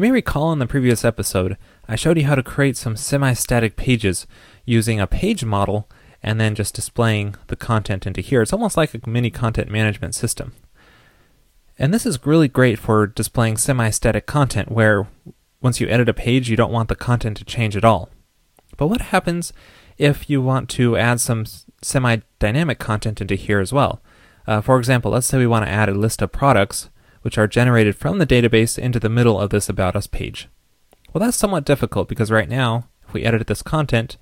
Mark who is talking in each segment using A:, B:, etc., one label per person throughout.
A: You may recall in the previous episode, I showed you how to create some semi-static pages using a page model and then just displaying the content into here. It's almost like a mini content management system. And this is really great for displaying semi-static content where once you edit a page, you don't want the content to change at all. But what happens if you want to add some semi-dynamic content into here as well? Uh, for example, let's say we want to add a list of products which are generated from the database into the middle of this About Us page. Well, that's somewhat difficult because right now, if we edit this content,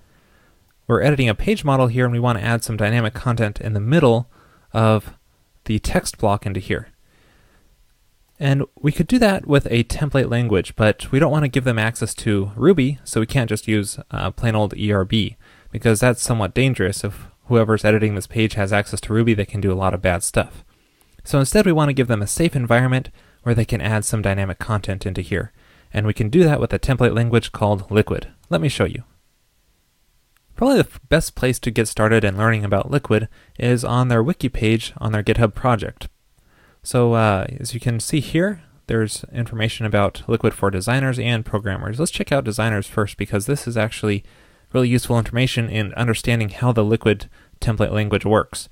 A: we're editing a page model here and we want to add some dynamic content in the middle of the text block into here. And we could do that with a template language, but we don't want to give them access to Ruby, so we can't just use uh, plain old ERB, because that's somewhat dangerous. If whoever's editing this page has access to Ruby, they can do a lot of bad stuff. So instead, we want to give them a safe environment where they can add some dynamic content into here. And we can do that with a template language called Liquid. Let me show you. Probably the best place to get started in learning about Liquid is on their wiki page on their GitHub project. So uh, as you can see here, there's information about Liquid for designers and programmers. Let's check out designers first because this is actually really useful information in understanding how the Liquid template language works.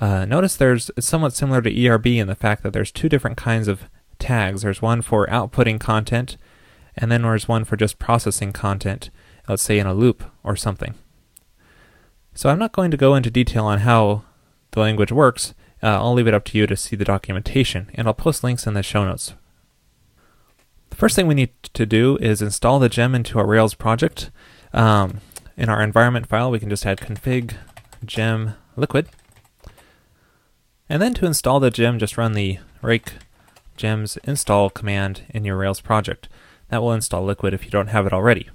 A: Uh, notice there's it's somewhat similar to ERB in the fact that there's two different kinds of tags. There's one for outputting content, and then there's one for just processing content, let's say in a loop or something. So I'm not going to go into detail on how the language works. Uh, I'll leave it up to you to see the documentation, and I'll post links in the show notes. The first thing we need to do is install the gem into our Rails project. Um, in our environment file, we can just add config gem liquid. And then to install the gem, just run the rake gems install command in your Rails project. That will install Liquid if you don't have it already.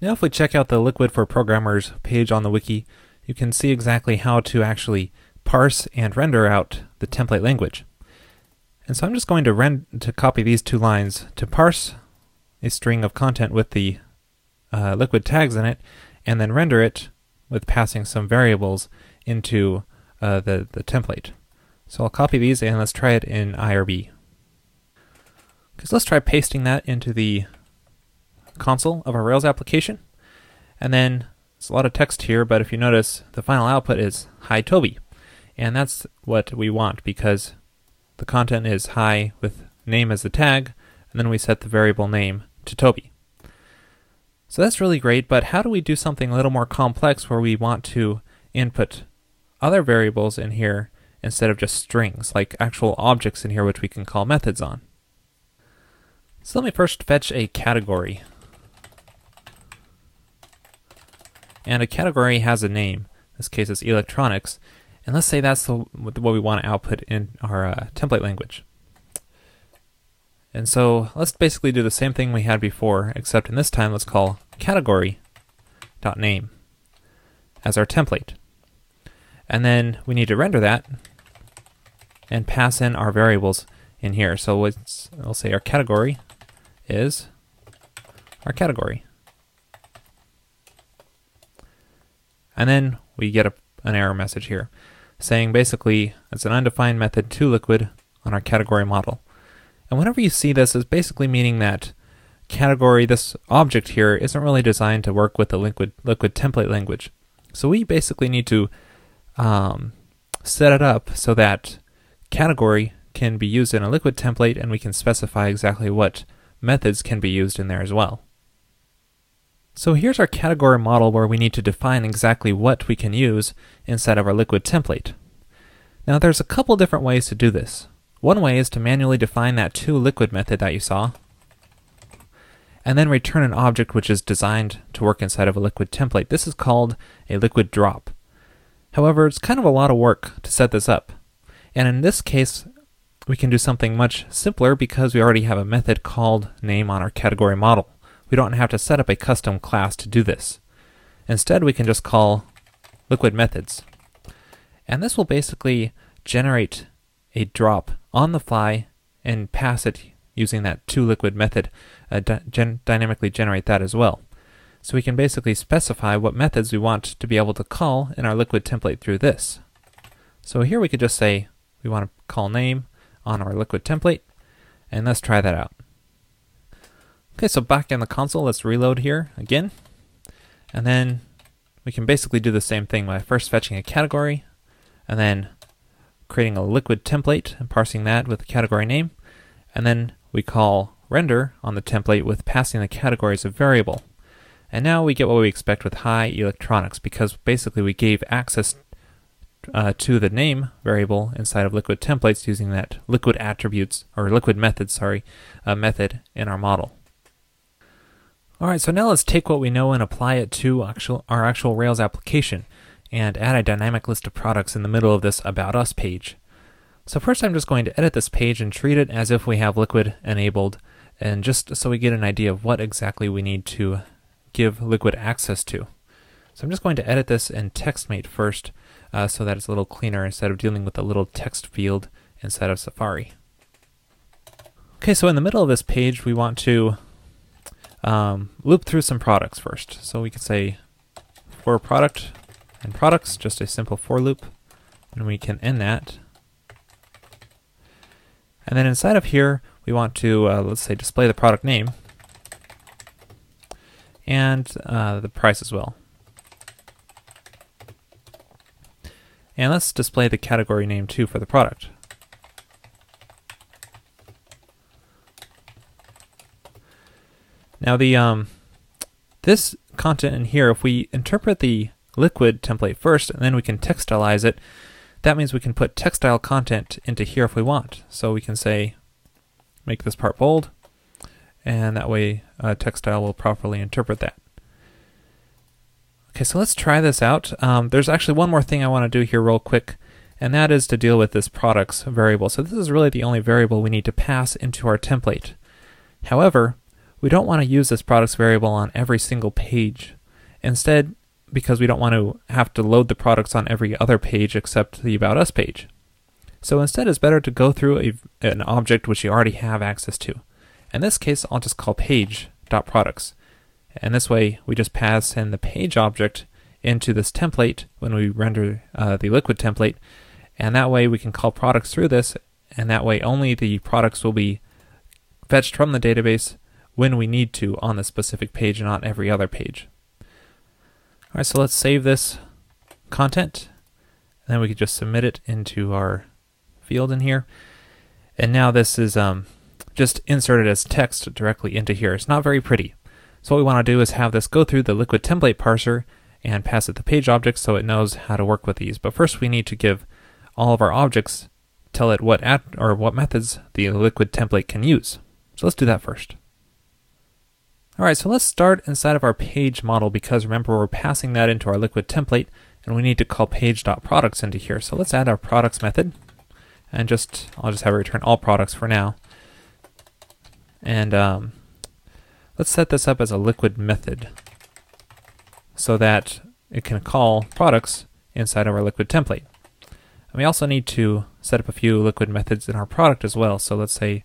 A: Now if we check out the Liquid for Programmers page on the wiki, you can see exactly how to actually parse and render out the template language. And so I'm just going to, rend- to copy these two lines to parse a string of content with the uh, liquid tags in it, and then render it with passing some variables into uh, the, the template. So I'll copy these and let's try it in IRB. Because let's try pasting that into the console of our Rails application. And then it's a lot of text here, but if you notice, the final output is hi Toby. And that's what we want because the content is hi with name as the tag, and then we set the variable name to Toby. So that's really great, but how do we do something a little more complex where we want to input other variables in here instead of just strings, like actual objects in here which we can call methods on. So let me first fetch a category. And a category has a name. In this case it's electronics. And let's say that's the, what we want to output in our uh, template language. And so let's basically do the same thing we had before, except in this time let's call category.name as our template. And then we need to render that and pass in our variables in here. So let's, we'll say our category is our category. And then we get a, an error message here saying basically it's an undefined method to liquid on our category model. And whenever you see this, it's basically meaning that category, this object here, isn't really designed to work with the liquid, liquid template language. So we basically need to um, set it up so that category can be used in a liquid template and we can specify exactly what methods can be used in there as well. So here's our category model where we need to define exactly what we can use inside of our liquid template. Now there's a couple different ways to do this. One way is to manually define that to liquid method that you saw, and then return an object which is designed to work inside of a liquid template. This is called a liquid drop. However, it's kind of a lot of work to set this up. And in this case, we can do something much simpler because we already have a method called name on our category model. We don't have to set up a custom class to do this. Instead, we can just call liquid methods. And this will basically generate a drop on the fly and pass it using that toLiquid method, uh, dy dynamically generate that as well. So we can basically specify what methods we want to be able to call in our liquid template through this. So here we could just say we want to call name on our liquid template, And let's try that out. Okay, so back in the console, let's reload here again. And then we can basically do the same thing by first fetching a category, and then creating a liquid template and parsing that with the category name, and then we call render on the template with passing the category as a variable. And now we get what we expect with hi electronics because basically we gave access uh, to the name variable inside of liquid templates using that liquid attributes or liquid method, sorry, uh, method in our model. All right, so now let's take what we know and apply it to actual, our actual Rails application and add a dynamic list of products in the middle of this About Us page. So first I'm just going to edit this page and treat it as if we have Liquid enabled and just so we get an idea of what exactly we need to give Liquid access to. So I'm just going to edit this in TextMate first uh, so that it's a little cleaner instead of dealing with the little text field inside of Safari. Okay, so in the middle of this page we want to um, loop through some products first. So we could say for product and products, just a simple for loop, and we can end that. And then inside of here, we want to, uh, let's say, display the product name and uh, the price as well. And let's display the category name too for the product. Now the um, this content in here, if we interpret the liquid template first, and then we can textilize it, that means we can put textile content into here if we want. So we can say make this part bold, and that way uh, textile will properly interpret that. Okay, so let's try this out. Um, there's actually one more thing I want to do here real quick, and that is to deal with this products variable. So this is really the only variable we need to pass into our template. However, we don't want to use this products variable on every single page. Instead, because we don't want to have to load the products on every other page except the About Us page. So instead, it's better to go through a, an object which you already have access to. In this case, I'll just call page.products. And this way, we just pass in the page object into this template when we render uh, the liquid template. And that way, we can call products through this. And that way, only the products will be fetched from the database when we need to on the specific page and not every other page. All right, so let's save this content. And then we could just submit it into our field in here. And now this is um, just inserted as text directly into here. It's not very pretty. So what we want to do is have this go through the liquid template parser and pass it the page object so it knows how to work with these. But first we need to give all of our objects, tell it what at or what methods the liquid template can use. So let's do that first. All right, so let's start inside of our page model because remember we're passing that into our liquid template and we need to call page.products into here. So let's add our products method and just, I'll just have it return all products for now. And um, let's set this up as a liquid method so that it can call products inside of our liquid template. And we also need to set up a few liquid methods in our product as well. So let's say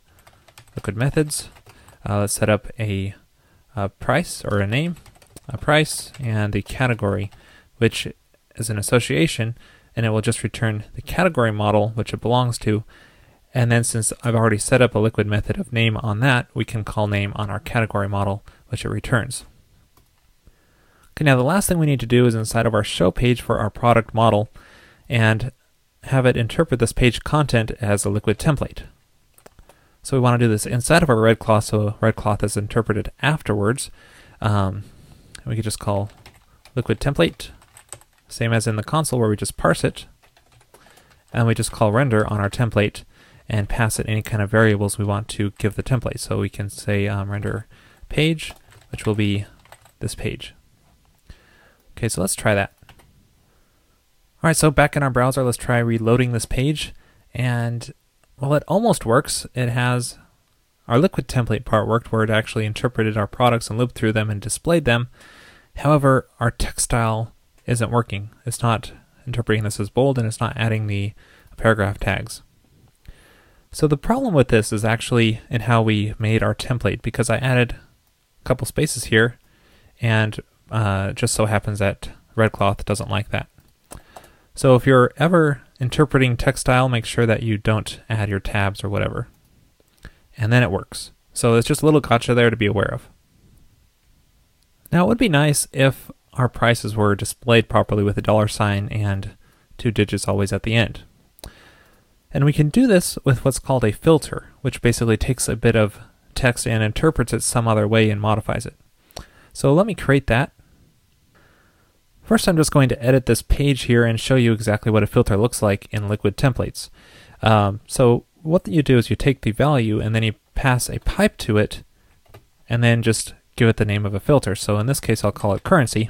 A: liquid methods. Uh, let's set up a a price or a name, a price, and the category, which is an association, and it will just return the category model which it belongs to. And then since I've already set up a liquid method of name on that, we can call name on our category model, which it returns. Okay, now the last thing we need to do is inside of our show page for our product model and have it interpret this page content as a liquid template. So we want to do this inside of our RedCloth, so RedCloth is interpreted afterwards. Um, we could just call liquid template, same as in the console where we just parse it, and we just call render on our template and pass it any kind of variables we want to give the template. So we can say um, render page, which will be this page. Okay, so let's try that. All right, so back in our browser, let's try reloading this page. And well, it almost works. It has our liquid template part worked where it actually interpreted our products and looped through them and displayed them. However, our textile isn't working. It's not interpreting this as bold and it's not adding the paragraph tags. So the problem with this is actually in how we made our template because I added a couple spaces here and uh, just so happens that RedCloth doesn't like that. So if you're ever interpreting textile, make sure that you don't add your tabs or whatever. and then it works. So it's just a little gotcha there to be aware of. Now it would be nice if our prices were displayed properly with a dollar sign and two digits always at the end. And we can do this with what's called a filter, which basically takes a bit of text and interprets it some other way and modifies it. So let me create that. First, I'm just going to edit this page here and show you exactly what a filter looks like in Liquid Templates. Um, so what you do is you take the value and then you pass a pipe to it and then just give it the name of a filter. So in this case, I'll call it currency.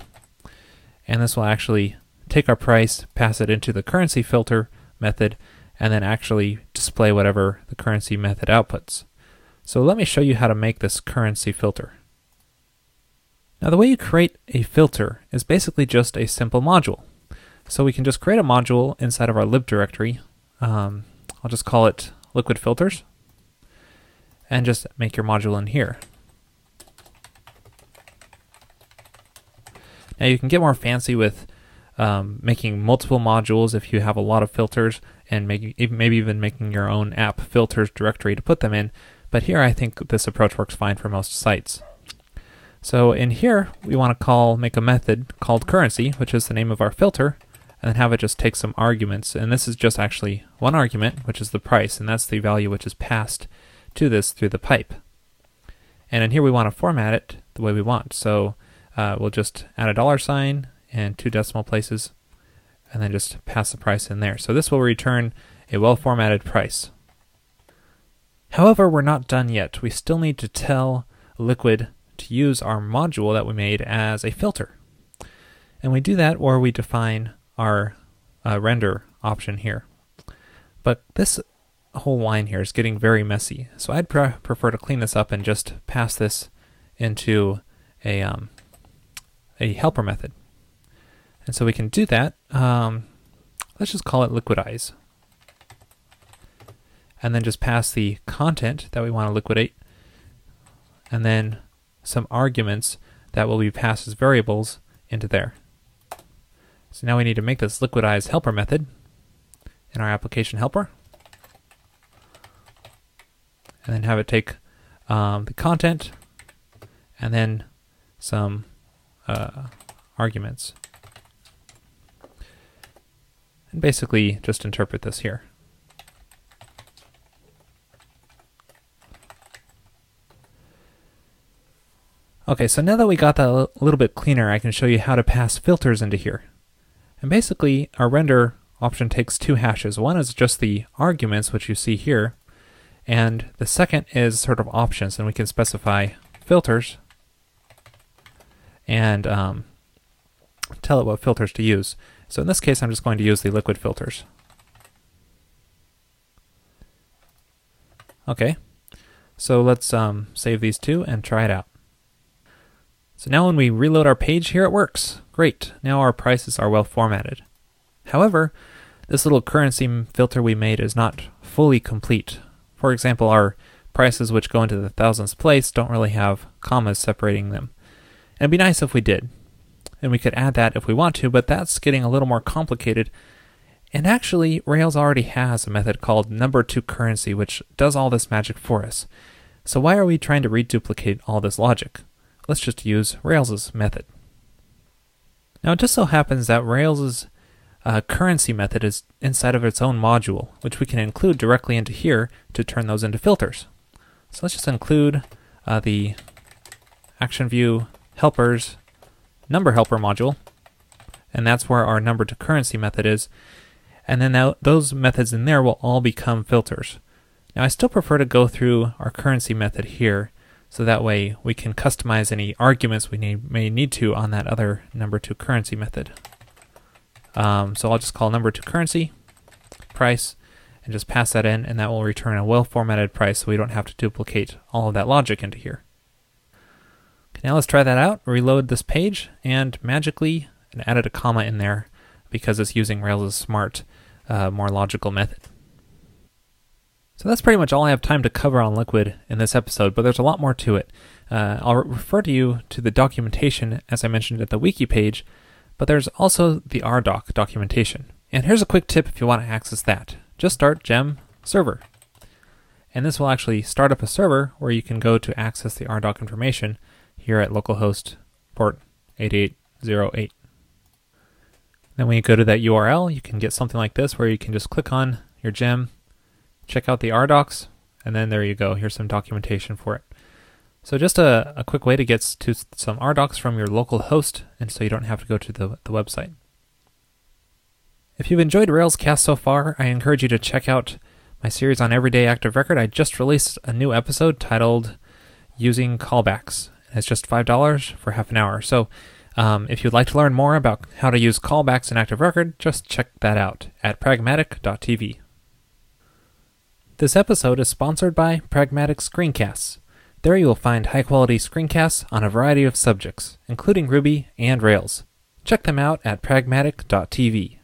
A: And this will actually take our price, pass it into the currency filter method, and then actually display whatever the currency method outputs. So let me show you how to make this currency filter. Now the way you create a filter is basically just a simple module. So we can just create a module inside of our lib directory. Um, I'll just call it liquid filters and just make your module in here. Now you can get more fancy with um, making multiple modules if you have a lot of filters and maybe even making your own app filters directory to put them in. But here I think this approach works fine for most sites. So in here, we want to call, make a method called currency, which is the name of our filter, and then have it just take some arguments. And this is just actually one argument, which is the price, and that's the value which is passed to this through the pipe. And in here we want to format it the way we want. So uh, we'll just add a dollar sign and two decimal places, and then just pass the price in there. So this will return a well-formatted price. However, we're not done yet. We still need to tell Liquid to use our module that we made as a filter. And we do that or we define our uh, render option here. But this whole line here is getting very messy. So I'd pre prefer to clean this up and just pass this into a, um, a helper method. And so we can do that. Um, let's just call it liquidize. And then just pass the content that we want to liquidate. And then some arguments that will be passed as variables into there. So now we need to make this liquidize helper method in our application helper and then have it take um, the content and then some uh, arguments. And basically just interpret this here. Okay, so now that we got that a little bit cleaner, I can show you how to pass filters into here. And basically, our render option takes two hashes. One is just the arguments, which you see here, and the second is sort of options, and we can specify filters and um, tell it what filters to use. So in this case, I'm just going to use the liquid filters. Okay, so let's um, save these two and try it out. So now when we reload our page here, it works. Great, now our prices are well formatted. However, this little currency filter we made is not fully complete. For example, our prices which go into the thousandths place don't really have commas separating them. It'd be nice if we did. And we could add that if we want to, but that's getting a little more complicated. And actually, Rails already has a method called number to currency, which does all this magic for us. So why are we trying to reduplicate all this logic? Let's just use Rails's method. Now it just so happens that Rails's uh, currency method is inside of its own module, which we can include directly into here to turn those into filters. So let's just include uh, the action view helpers number helper module, and that's where our number to currency method is. And then now those methods in there will all become filters. Now I still prefer to go through our currency method here, so that way we can customize any arguments we need, may need to on that other number to currency method. Um, so I'll just call number to currency, price, and just pass that in, and that will return a well-formatted price so we don't have to duplicate all of that logic into here. Now let's try that out, reload this page, and magically and added a comma in there because it's using Rails' smart, uh, more logical method. So that's pretty much all I have time to cover on Liquid in this episode, but there's a lot more to it. Uh, I'll refer to you to the documentation, as I mentioned at the wiki page, but there's also the RDoc documentation. And here's a quick tip if you want to access that. Just start gem server. and this will actually start up a server where you can go to access the RDoc information here at localhost port 8808. Then when you go to that URL, you can get something like this where you can just click on your gem, check out the RDocs, and then there you go. Here's some documentation for it. So just a, a quick way to get to some RDocs from your local host, and so you don't have to go to the, the website. If you've enjoyed Railscast so far, I encourage you to check out my series on Everyday Active Record. I just released a new episode titled Using Callbacks. It's just $5 for half an hour. So um, if you'd like to learn more about how to use callbacks in Active Record, just check that out at pragmatic.tv. This episode is sponsored by Pragmatic Screencasts. There you will find high quality screencasts on a variety of subjects, including Ruby and Rails. Check them out at pragmatic.tv.